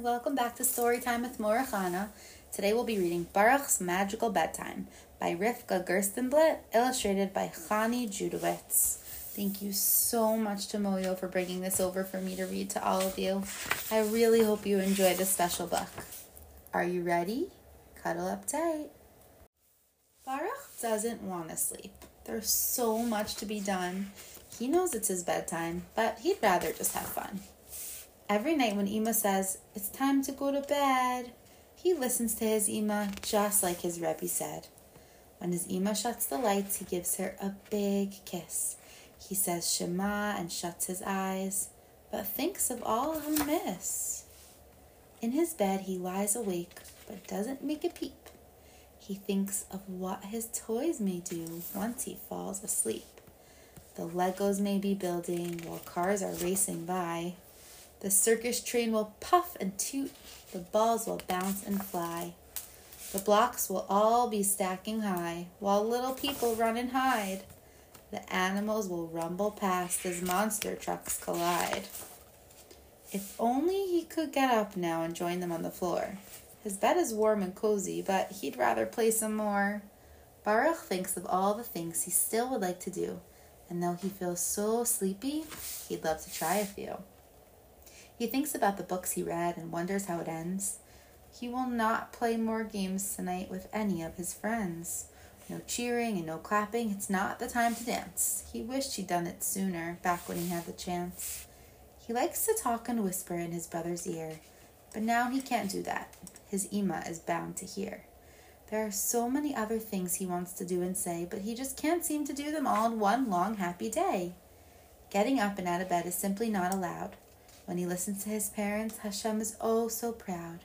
and welcome back to Storytime with Morachana. Today we'll be reading Baruch's Magical Bedtime by Rivke Gerstenblit, illustrated by Chani Judowitz. Thank you so much to Moyo for bringing this over for me to read to all of you. I really hope you enjoy this special book. Are you ready? Cuddle up tight. Baruch doesn't want to sleep. There's so much to be done. He knows it's his bedtime, but he'd rather just have fun. Every night when Ima says, It's time to go to bed, he listens to his Ima just like his Rebbe said. When his Ima shuts the lights, he gives her a big kiss. He says Shema and shuts his eyes, but thinks of all he'll miss. In his bed, he lies awake, but doesn't make a peep. He thinks of what his toys may do once he falls asleep. The Legos may be building while cars are racing by. The circus train will puff and toot, the balls will bounce and fly. The blocks will all be stacking high, while little people run and hide. The animals will rumble past as monster trucks collide. If only he could get up now and join them on the floor. His bed is warm and cozy, but he'd rather play some more. Baruch thinks of all the things he still would like to do, and though he feels so sleepy, he'd love to try a few. He thinks about the books he read and wonders how it ends. He will not play more games tonight with any of his friends. No cheering and no clapping. It's not the time to dance. He wished he'd done it sooner, back when he had the chance. He likes to talk and whisper in his brother's ear, but now he can't do that. His Ima is bound to hear. There are so many other things he wants to do and say, but he just can't seem to do them all in one long happy day. Getting up and out of bed is simply not allowed. When he listens to his parents, Hashem is oh so proud.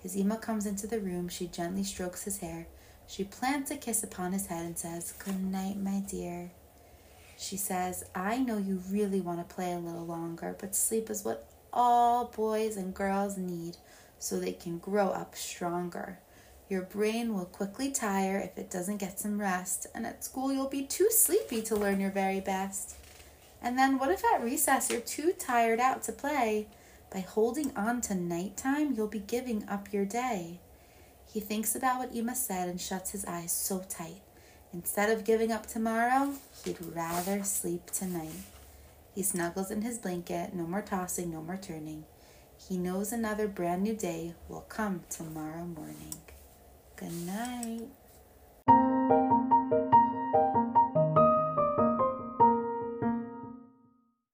His Ima comes into the room, she gently strokes his hair. She plants a kiss upon his head and says, Good night, my dear. She says, I know you really want to play a little longer, but sleep is what all boys and girls need so they can grow up stronger. Your brain will quickly tire if it doesn't get some rest, and at school you'll be too sleepy to learn your very best. And then what if at recess you're too tired out to play? By holding on to nighttime, you'll be giving up your day. He thinks about what Ima said and shuts his eyes so tight. Instead of giving up tomorrow, he'd rather sleep tonight. He snuggles in his blanket, no more tossing, no more turning. He knows another brand new day will come tomorrow morning. Good night.